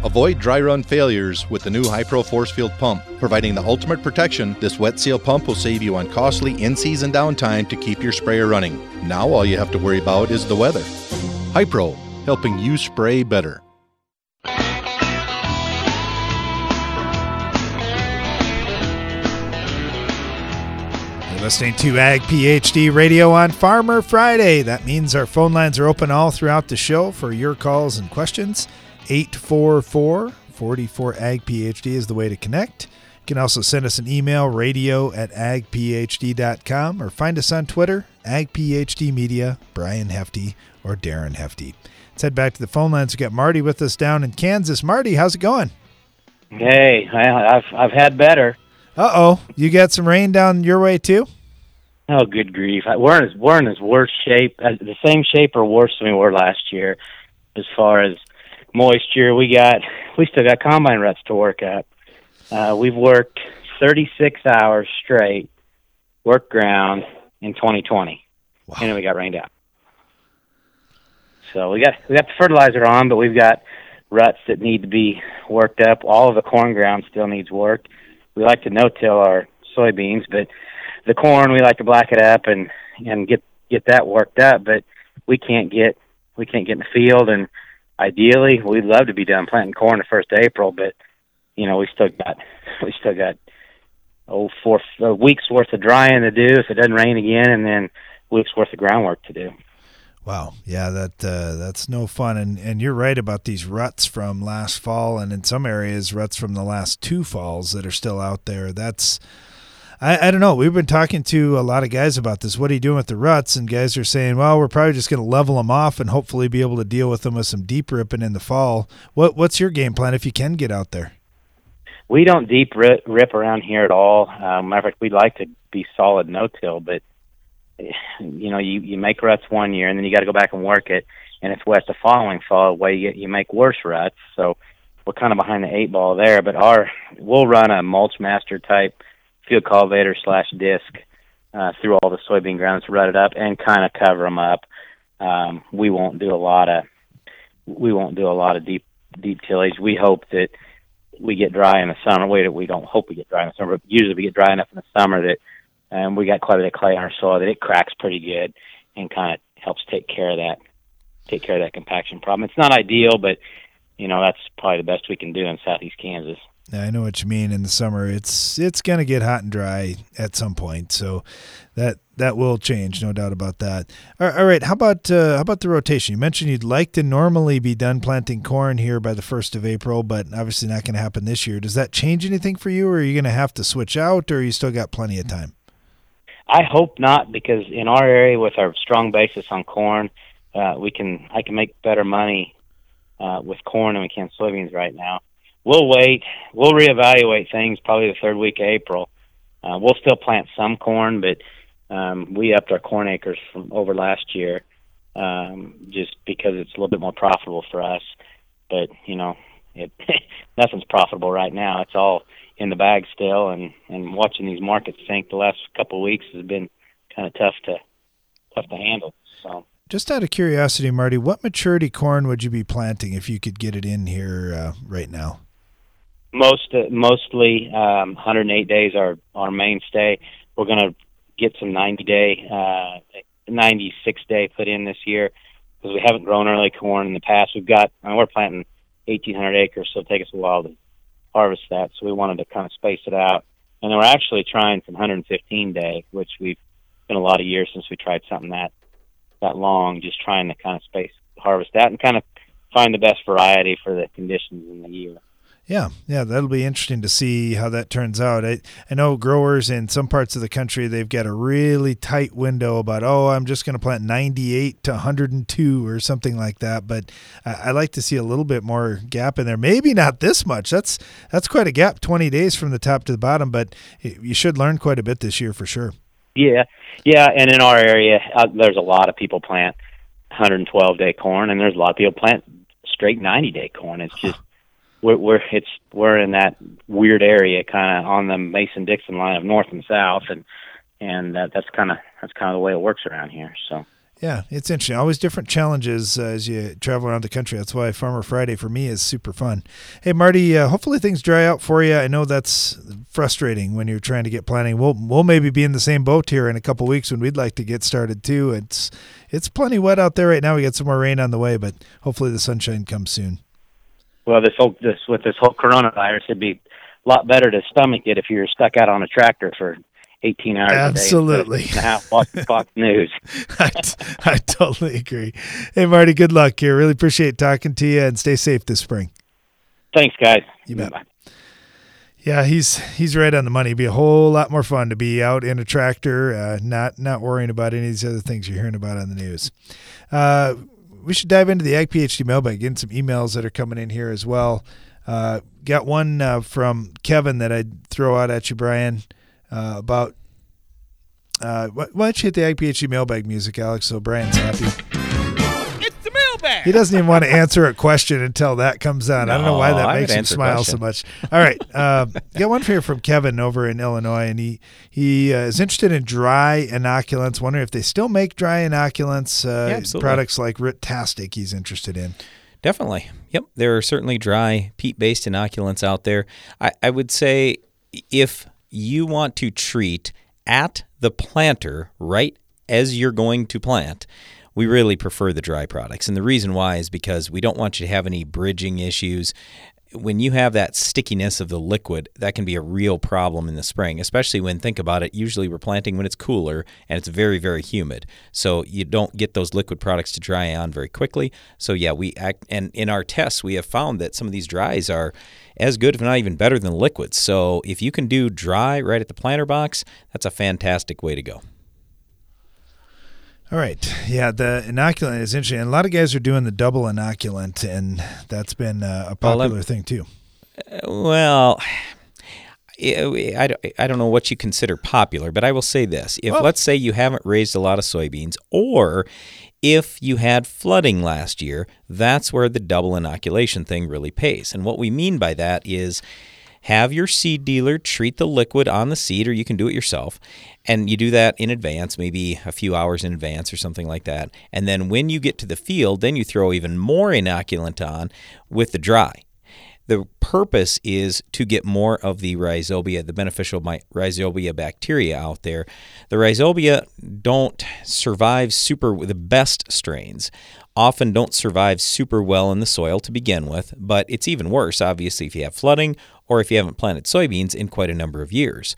Avoid dry run failures with the new Hypro Force Field pump. Providing the ultimate protection, this wet seal pump will save you on costly in season downtime to keep your sprayer running. Now all you have to worry about is the weather. Hypro, helping you spray better. Listening to Ag PhD Radio on Farmer Friday. That means our phone lines are open all throughout the show for your calls and questions. 844 44 Ag PhD is the way to connect. You can also send us an email, radio at agphd.com, or find us on Twitter, Ag PhD Media, Brian Hefty, or Darren Hefty. Let's head back to the phone lines. We've got Marty with us down in Kansas. Marty, how's it going? Hey, I- I've I've had better. Uh oh. You got some rain down your way too? Oh, good grief! We're in as we're in as worse shape, uh, the same shape or worse than we were last year, as far as moisture. We got we still got combine reps to work up. Uh, we've worked 36 hours straight, work ground in 2020, and then we got rained out. So we got we got the fertilizer on, but we've got ruts that need to be worked up. All of the corn ground still needs work. We like to no-till our soybeans, but the corn we like to black it up and and get get that worked up. But we can't get we can't get in the field, and ideally we'd love to be done planting corn the first of April, but you know we still got [laughs] we still got oh four a weeks worth of drying to do if it doesn't rain again, and then weeks worth of groundwork to do. Wow, yeah, that uh, that's no fun, and and you're right about these ruts from last fall, and in some areas ruts from the last two falls that are still out there. That's I, I don't know. We've been talking to a lot of guys about this. What are you doing with the ruts? And guys are saying, well, we're probably just going to level them off and hopefully be able to deal with them with some deep ripping in the fall. What what's your game plan if you can get out there? We don't deep rip, rip around here at all. Um, matter of fact, we'd like to be solid no-till, but you know, you you make ruts one year and then you got to go back and work it, and it's wet the following fall. Way you you make worse ruts, so we're kind of behind the eight ball there. But our we'll run a mulch master type field cultivator slash disc uh, through all the soybean grounds, rut it up, and kind of cover them up. Um, we won't do a lot of we won't do a lot of deep deep tillage. We hope that we get dry in the summer. Wait, we don't hope we get dry in the summer, but usually we get dry enough in the summer that um, we got quite a bit of clay on our soil that it cracks pretty good and kind of helps take care of that take care of that compaction problem. It's not ideal, but you know that's probably the best we can do in southeast Kansas. Yeah, I know what you mean. In the summer, it's it's going to get hot and dry at some point, so that that will change, no doubt about that. All all right, how about uh, how about the rotation? You mentioned you'd like to normally be done planting corn here by the first of April, but obviously not going to happen this year. Does that change anything for you, or are you going to have to switch out, or you still got plenty of time? I hope not, because in our area with our strong basis on corn, uh, we can I can make better money uh, with corn than we can soybeans right now. We'll wait. We'll reevaluate things probably the third week of April. Uh, we'll still plant some corn, but um, we upped our corn acres from over last year um, just because it's a little bit more profitable for us. But you know, it, [laughs] nothing's profitable right now. It's all in the bag still, and and watching these markets sink the last couple of weeks has been kind of tough to tough to handle. So. Just out of curiosity, Marty, what maturity corn would you be planting if you could get it in here uh, right now? most uh, mostly um, 108 days are our mainstay. We're going to get some 90 day, uh, 96 day put in this year because we haven't grown early corn in the past. We've got I mean, we're planting 1,800 acres, so it'll take us a while to harvest that. So we wanted to kind of space it out, and then we're actually trying some 115 day, which we've been a lot of years since we tried something that that long, just trying to kind of space harvest that and kind of find the best variety for the conditions in the year. Yeah, yeah, that'll be interesting to see how that turns out. I, I know growers in some parts of the country they've got a really tight window about oh I'm just going to plant 98 to 102 or something like that. But I, I, like to see a little bit more gap in there. Maybe not this much. That's that's quite a gap, 20 days from the top to the bottom. But you should learn quite a bit this year for sure. Yeah, yeah, and in our area uh, there's a lot of people plant 112 day corn, and there's a lot of people plant straight 90 day corn. It's just we're, we're it's we're in that weird area, kind of on the Mason Dixon line of north and south, and and that, that's kind of that's kind of the way it works around here. So. Yeah, it's interesting. Always different challenges uh, as you travel around the country. That's why Farmer Friday for me is super fun. Hey, Marty, uh, hopefully things dry out for you. I know that's frustrating when you're trying to get planning. We'll we'll maybe be in the same boat here in a couple weeks when we'd like to get started too. It's it's plenty wet out there right now. We got some more rain on the way, but hopefully the sunshine comes soon well, this whole this with this whole coronavirus, it'd be a lot better to stomach it if you're stuck out on a tractor for 18 hours Absolutely. a day. Now, Fox, Fox [laughs] News. I, I totally agree. Hey, Marty, good luck here. Really appreciate talking to you and stay safe this spring. Thanks, guys. You bet. Bye. Yeah, he's he's right on the money. It'd be a whole lot more fun to be out in a tractor, uh, not not worrying about any of these other things you're hearing about on the news. Uh, we should dive into the Ag PhD mailbag, getting some emails that are coming in here as well. Uh, got one uh, from Kevin that I'd throw out at you, Brian, uh, about. Uh, why don't you hit the Ag PhD mailbag music, Alex, so Brian's happy? He doesn't even want to answer a question until that comes on. No, I don't know why that I makes him smile so much. All right, [laughs] uh, got one here from Kevin over in Illinois, and he he uh, is interested in dry inoculants. Wondering if they still make dry inoculants, uh, yeah, products like Ritastic. He's interested in. Definitely. Yep. There are certainly dry peat based inoculants out there. I, I would say if you want to treat at the planter right as you're going to plant, we really prefer the dry products. And the reason why is because we don't want you to have any bridging issues. When you have that stickiness of the liquid, that can be a real problem in the spring, especially when, think about it, usually we're planting when it's cooler and it's very, very humid. So you don't get those liquid products to dry on very quickly. So, yeah, we act, and in our tests, we have found that some of these dries are as good, if not even better, than liquids. So, if you can do dry right at the planter box, that's a fantastic way to go. All right. Yeah, the inoculant is interesting. And a lot of guys are doing the double inoculant, and that's been uh, a popular well, thing too. Uh, well, [sighs] I, I don't know what you consider popular, but I will say this. If, well, let's say, you haven't raised a lot of soybeans, or if you had flooding last year, that's where the double inoculation thing really pays. And what we mean by that is have your seed dealer treat the liquid on the seed, or you can do it yourself. And you do that in advance, maybe a few hours in advance or something like that. And then when you get to the field, then you throw even more inoculant on with the dry. The purpose is to get more of the rhizobia, the beneficial rhizobia bacteria out there. The rhizobia don't survive super, the best strains often don't survive super well in the soil to begin with, but it's even worse, obviously, if you have flooding or if you haven't planted soybeans in quite a number of years.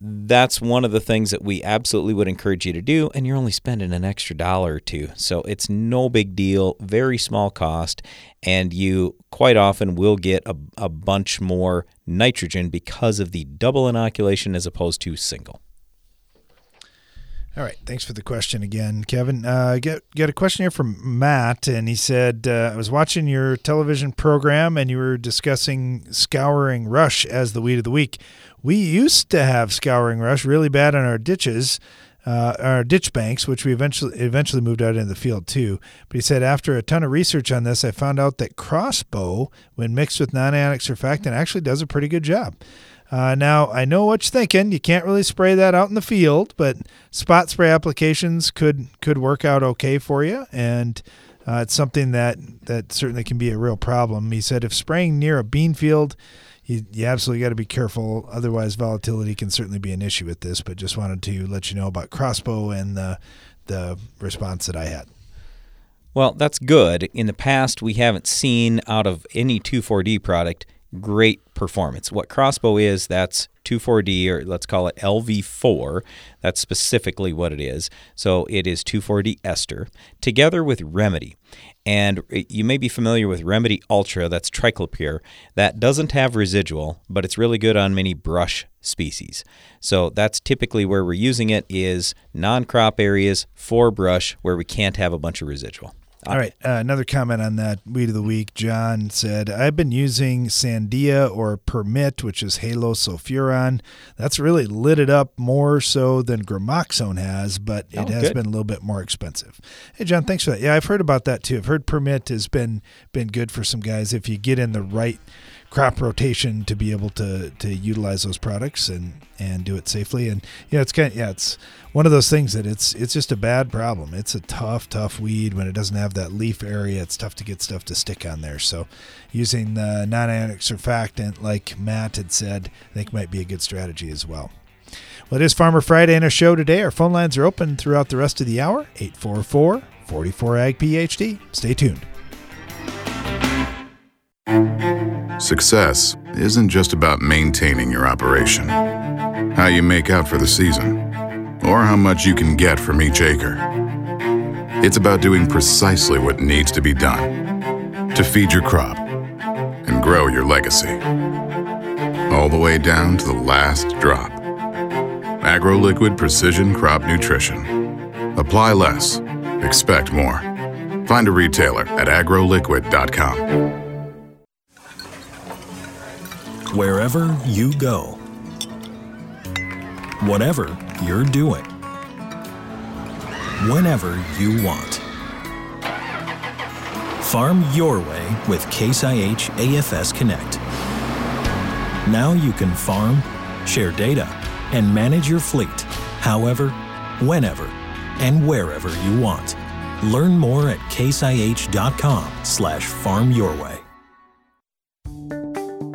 That's one of the things that we absolutely would encourage you to do, and you're only spending an extra dollar or two. So it's no big deal, very small cost, and you quite often will get a, a bunch more nitrogen because of the double inoculation as opposed to single. All right. Thanks for the question again, Kevin. Uh, get get a question here from Matt, and he said, uh, "I was watching your television program, and you were discussing scouring rush as the weed of the week. We used to have scouring rush really bad on our ditches." Uh, our ditch banks, which we eventually eventually moved out into the field too. But he said after a ton of research on this, I found out that crossbow, when mixed with non-ionic surfactant, actually does a pretty good job. Uh, now, I know what you're thinking. You can't really spray that out in the field, but spot spray applications could could work out okay for you, and uh, it's something that that certainly can be a real problem. He said if spraying near a bean field, you, you absolutely got to be careful. Otherwise, volatility can certainly be an issue with this. But just wanted to let you know about crossbow and the the response that I had. Well, that's good. In the past, we haven't seen out of any 2,4-D product great performance. What Crossbow is, that's 2,4-D or let's call it LV4. That's specifically what it is. So it is 2,4-D ester together with Remedy. And uh, you may be familiar with Remedy Ultra, that's triclopyr. That doesn't have residual, but it's really good on many brush species. So that's typically where we're using it is non-crop areas for brush where we can't have a bunch of residual. All right. Uh, another comment on that weed of the week. John said, I've been using Sandea or Permit, which is halosulfuron. That's really lit it up more so than Gramoxone has, but it Oh, has good. been a little bit more expensive. Hey, John, thanks for that. Yeah, I've heard about that too. I've heard Permit has been been good for some guys if you get in the right crop rotation to be able to to utilize those products and and do it safely and yeah it's kind of, yeah it's one of those things that it's it's just a bad problem it's a tough tough weed when it doesn't have that leaf area it's tough to get stuff to stick on there so using the non-ionic surfactant like matt had said i think might be a good strategy as well well, it is Farmer Friday and our show today. Our phone lines are open throughout the rest of the hour 844 44 Ag PhD. Stay tuned. Success isn't just about maintaining your operation, how you make out for the season, or how much you can get from each acre. It's about doing precisely what needs to be done to feed your crop and grow your legacy. All the way down to the last drop. AgroLiquid Precision Crop Nutrition. Apply less, expect more. Find a retailer at agroliquid.com. Wherever you go, whatever you're doing, whenever you want. Farm your way with Case IH AFS Connect. Now you can farm, share data, and manage your fleet however, whenever, and wherever you want. Learn more at caseih.com slash farm your way.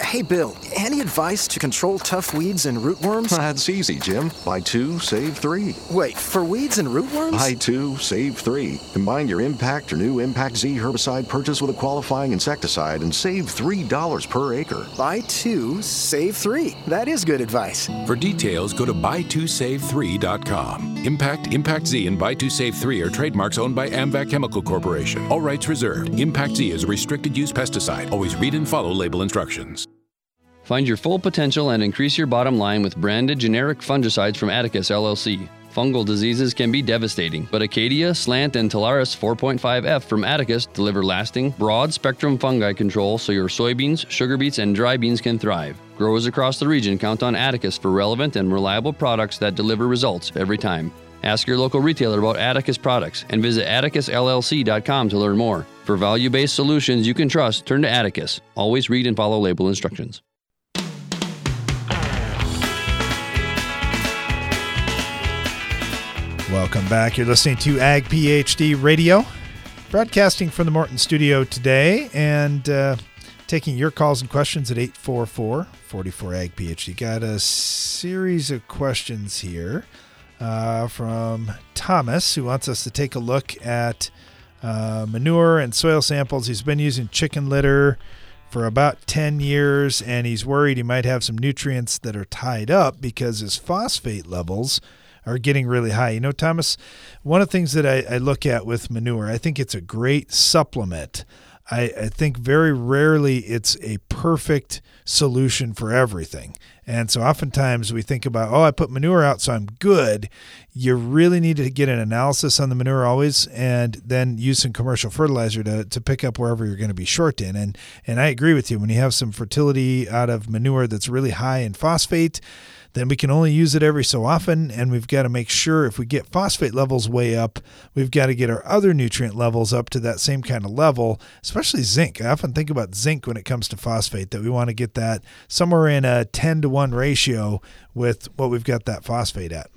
Hey, Bill, any advice to control tough weeds and rootworms? [laughs] That's easy, Jim. Buy two, save three. Wait, for weeds and rootworms? Buy two, save three. Combine your Impact or new Impact Z herbicide purchase with a qualifying insecticide and save $3 per acre. Buy two, save three. That is good advice. For details, go to buy2save3.com. Impact, Impact Z, and Buy 2 Save 3 are trademarks owned by Amvac Chemical Corporation. All rights reserved. Impact Z is a restricted use pesticide. Always read and follow label instructions. Find your full potential and increase your bottom line with branded generic fungicides from Atticus LLC. Fungal diseases can be devastating, but Acadia, Slant, and Talaris 4.5F from Atticus deliver lasting, broad spectrum fungi control so your soybeans, sugar beets, and dry beans can thrive. Growers across the region count on Atticus for relevant and reliable products that deliver results every time. Ask your local retailer about Atticus products and visit atticusllc.com to learn more. For value based solutions you can trust, turn to Atticus. Always read and follow label instructions. Welcome back. You're listening to Ag PhD Radio, broadcasting from the Morton studio today and uh, taking your calls and questions at 844 44 Ag PhD. Got a series of questions here uh, from Thomas, who wants us to take a look at uh, manure and soil samples. He's been using chicken litter for about 10 years and he's worried he might have some nutrients that are tied up because his phosphate levels are getting really high. You know, Thomas, one of the things that I, I look at with manure, I think it's a great supplement. I, I think very rarely it's a perfect solution for everything. And so oftentimes we think about, oh, I put manure out, so I'm good. You really need to get an analysis on the manure always and then use some commercial fertilizer to, to pick up wherever you're going to be short in. And and I agree with you. When you have some fertility out of manure that's really high in phosphate, then we can only use it every so often. And we've got to make sure if we get phosphate levels way up, we've got to get our other nutrient levels up to that same kind of level, especially zinc. I often think about zinc when it comes to phosphate, that we want to get that somewhere in a 10 to 1 ratio with what we've got that phosphate at.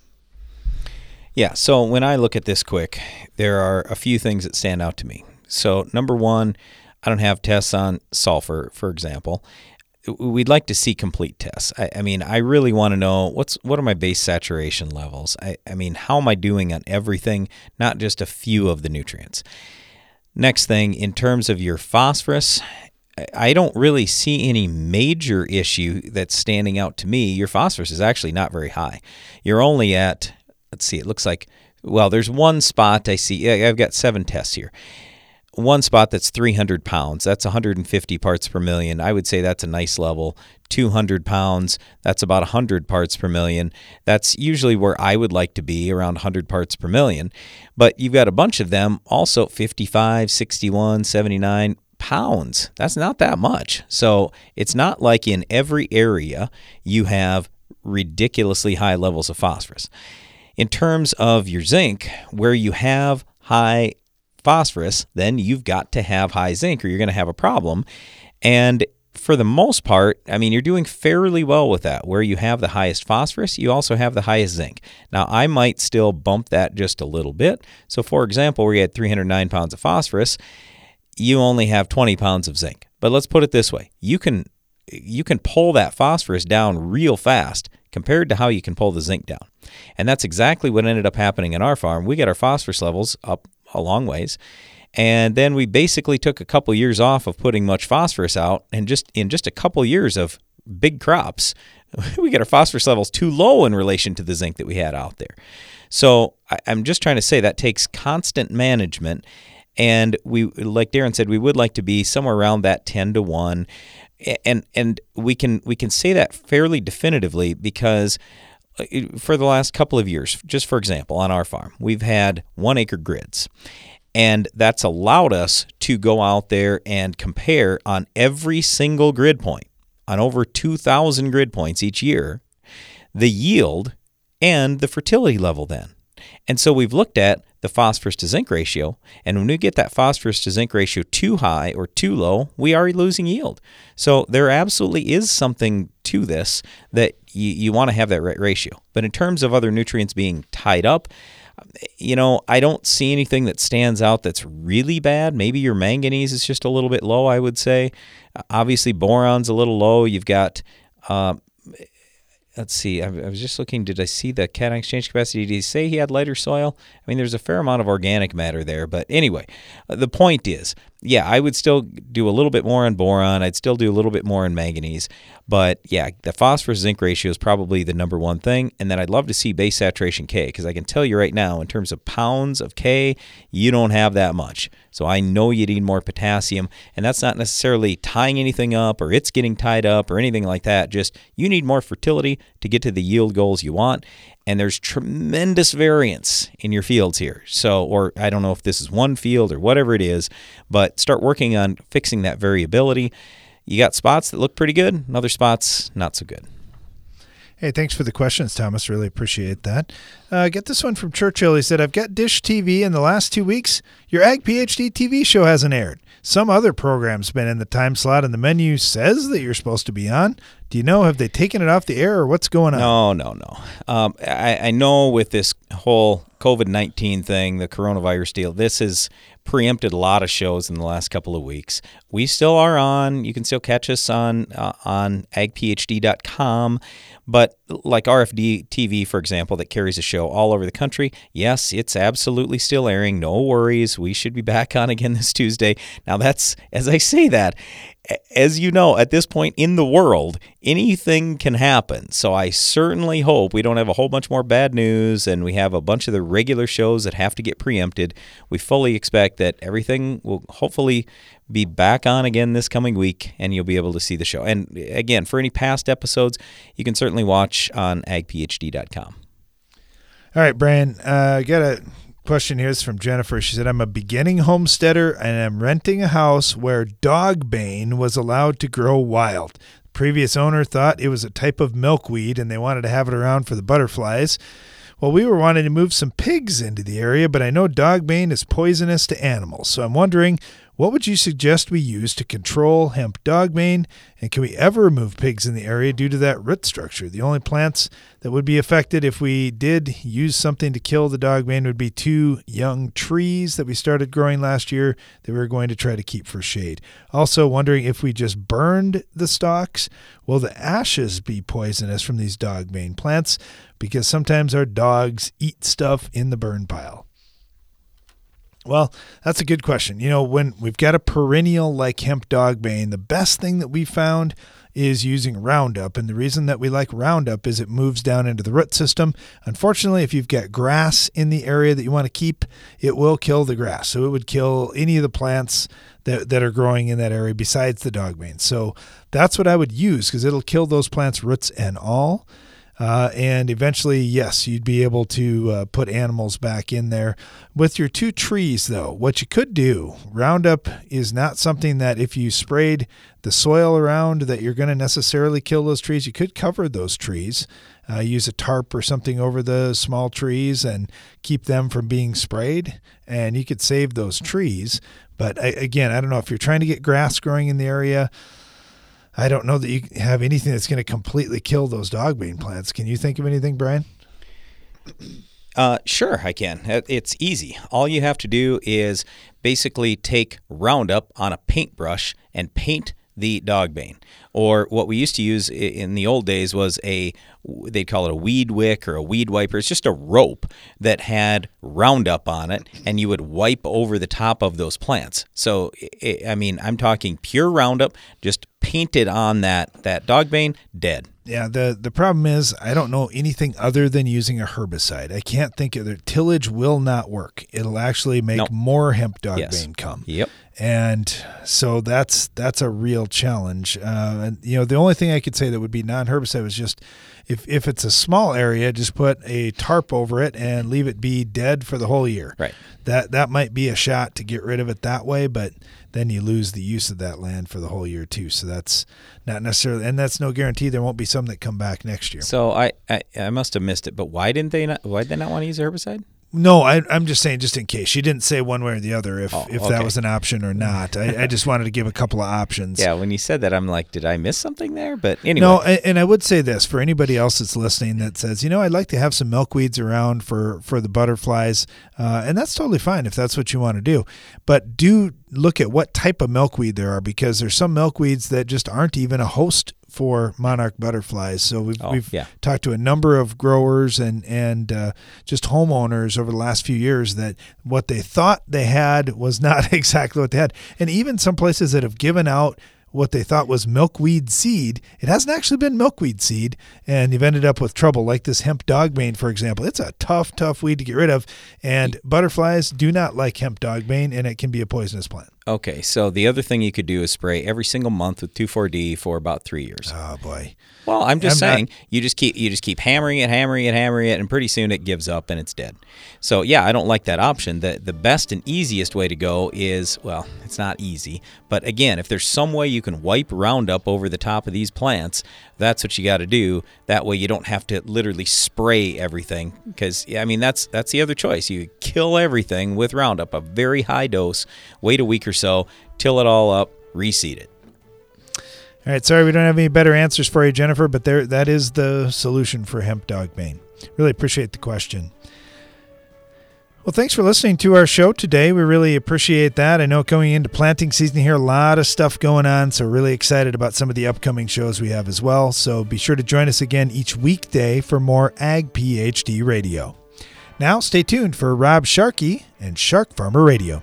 Yeah, so when I look at this quick, there are a few things that stand out to me. So, number one, I don't have tests on sulfur, for example we'd like to see complete tests. I, I mean, I really want to know what's what are my base saturation levels. I, I mean, how am I doing on everything, not just a few of the nutrients. Next thing, in terms of your phosphorus, I don't really see any major issue that's standing out to me. Your phosphorus is actually not very high. You're only at, let's see, it looks like, well, there's one spot I see. I've got seven tests here one spot that's 300 pounds, that's 150 parts per million. I would say that's a nice level. 200 pounds, that's about 100 parts per million. That's usually where I would like to be, around 100 parts per million. But you've got a bunch of them also 55, 61, 79 pounds. That's not that much. So it's not like in every area you have ridiculously high levels of phosphorus. In terms of your zinc, where you have high phosphorus, then you've got to have high zinc or you're going to have a problem. And for the most part, I mean, you're doing fairly well with that. Where you have the highest phosphorus, you also have the highest zinc. Now, I might still bump that just a little bit. So, for example, where you had 309 pounds of phosphorus, you only have 20 pounds of zinc. But let's put it this way: you can you can pull that phosphorus down real fast compared to how you can pull the zinc down. And that's exactly what ended up happening in our farm. We got our phosphorus levels up a long ways. And then we basically took a couple years off of putting much phosphorus out, and just in just a couple years of big crops, [laughs] we get our phosphorus levels too low in relation to the zinc that we had out there. So I, am just trying to say that takes constant management, and we, like Darren said, we would like to be somewhere around that ten to one, and and we can we can say that fairly definitively because for the last couple of years, just for example, on our farm, we've had one acre grids. And that's allowed us to go out there and compare on every single grid point, on over 2,000 grid points each year, the yield and the fertility level then. And so we've looked at the phosphorus to zinc ratio. And when we get that phosphorus to zinc ratio too high or too low, we are losing yield. So there absolutely is something to this that you, you want to have that right ratio. But in terms of other nutrients being tied up, you know, I don't see anything that stands out that's really bad. Maybe your manganese is just a little bit low, I would say. Obviously, boron's a little low. You've got uh, let's see. I, was just looking. Did I see the cation exchange capacity? Did he say he had lighter soil? I mean, there's a fair amount of organic matter there. But anyway, uh, the point is, yeah, I would still do a little bit more on boron. I'd still do a little bit more in manganese. But yeah, the phosphorus zinc ratio is probably the number one thing. And then I'd love to see base saturation K because I can tell you right now, in terms of pounds of K, you don't have that much. So I know you need more potassium. And that's not necessarily tying anything up or it's getting tied up or anything like that. Just you need more fertility to get to the yield goals you want and there's tremendous variance in your fields here. So, or I don't know if this is one field or whatever it is, but start working on fixing that variability. You got spots that look pretty good, and other spots not so good. Hey, thanks for the questions, Thomas. Really appreciate that. Uh, get this one from Churchill. He said, I've got Dish TV in the last two weeks. Your Ag PhD TV show hasn't aired. Some other program's been in the time slot, and the menu says that you're supposed to be on. Do you know, have they taken it off the air or what's going on? No, no, no. Um, I, I know with this whole COVID 19 thing, the coronavirus deal, this has preempted a lot of shows in the last couple of weeks. We still are on. You can still catch us on uh, on agphd.com. But like RFD TV, for example, that carries a show all over the country, yes, it's absolutely still airing. No worries. We should be back on again this Tuesday. Now, that's, as I say that, as you know, at this point in the world, anything can happen. So I certainly hope we don't have a whole bunch more bad news and we have a bunch of the regular shows that have to get preempted. We fully expect that everything will hopefully be back on again this coming week, and you'll be able to see the show. And again, for any past episodes, you can certainly watch on agphd.com. All right, Brian, uh, I got a question here is from Jennifer. She said, I'm a beginning homesteader and I'm renting a house where dogbane was allowed to grow wild. The previous owner thought it was a type of milkweed and they wanted to have it around for the butterflies. Well, we were wanting to move some pigs into the area, but I know dogbane is poisonous to animals. So I'm wondering what would you suggest we use to control hemp dog dogbane? And can we ever remove pigs in the area due to that root structure? The only plants that would be affected if we did use something to kill the dog dogbane would be two young trees that we started growing last year that we were going to try to keep for shade. Also, wondering if we just burned the stalks, will the ashes be poisonous from these dog dogbane plants? Because sometimes our dogs eat stuff in the burn pile. Well, that's a good question. You know, when we've got a perennial like hemp dogbane, the best thing that we found is using Roundup. And the reason that we like Roundup is it moves down into the root system. Unfortunately, if you've got grass in the area that you want to keep, it will kill the grass. So it would kill any of the plants that, that are growing in that area besides the dogbane. So that's what I would use because it'll kill those plants, roots and all. Uh, and eventually, yes, you'd be able to uh, put animals back in there. With your two trees, though, what you could do, Roundup is not something that if you sprayed the soil around that you're going to necessarily kill those trees. You could cover those trees, uh, use a tarp or something over the small trees and keep them from being sprayed, and you could save those trees. But again, I don't know if you're trying to get grass growing in the area. I don't know that you have anything that's going to completely kill those dogbane plants. Can you think of anything, Brian? Uh, sure, I can. It's easy. All you have to do is basically take Roundup on a paintbrush and paint the dogbane. Or what we used to use in the old days was a they'd call it a weed wick or a weed wiper. It's just a rope that had Roundup on it, and you would wipe over the top of those plants. So, I mean, I'm talking pure Roundup, just painted on that that dogbane, dead. Yeah, the the problem is I don't know anything other than using a herbicide. I can't think of it. Tillage will not work. It'll actually make nope. more hemp dogbane yes. come. Yep. And so that's that's a real challenge. Uh, and you know, the only thing I could say that would be non-herbicide was just if if it's a small area, just put a tarp over it and leave it be dead for the whole year. Right. That that might be a shot to get rid of it that way, but then you lose the use of that land for the whole year too. So that's not necessarily, and that's no guarantee there won't be some that come back next year. So I I, I must have missed it, but why didn't they not? Why did they not want to use herbicide? No, I, am just saying, just in case. She didn't say one way or the other if, oh, if okay. that was an option or not. I, I, just wanted to give a couple of options. Yeah, when you said that, I'm like, did I miss something there? But anyway. No, and I would say this for anybody else that's listening that says, you know, I'd like to have some milkweeds around for, for the butterflies. Uh, and that's totally fine if that's what you want to do. But do look at what type of milkweed there are because there's some milkweeds that just aren't even a host for monarch butterflies. So we've, oh, we've yeah. talked to a number of growers and and uh, just homeowners over the last few years that what they thought they had was not [laughs] exactly what they had, and even some places that have given out what they thought was milkweed seed. It hasn't actually been milkweed seed, and you've ended up with trouble, like this hemp dogbane, for example. It's a tough, tough weed to get rid of, and butterflies do not like hemp dogbane, and it can be a poisonous plant. Okay, so the other thing you could do is spray every single month with 2,4-D for about three years. Oh boy. Well, I'm just I'm saying, not- you just keep you just keep hammering it, hammering it, hammering it, and pretty soon it gives up and it's dead. So yeah, I don't like that option. The the best and easiest way to go is well, it's not easy, but again, if there's some way you can wipe Roundup over the top of these plants, that's what you got to do. That way you don't have to literally spray everything because I mean that's that's the other choice. You kill everything with Roundup, a very high dose. Wait a week or so, till it all up, reseed it. All right, sorry we don't have any better answers for you, Jennifer, but there that is the solution for hemp dogbane. Really appreciate the question. Well, thanks for listening to our show today. We really appreciate that. I know coming into planting season here, a lot of stuff going on, so really excited about some of the upcoming shows we have as well. So be sure to join us again each weekday for more Ag PhD Radio. Now, stay tuned for Rob Sharkey and Shark Farmer Radio.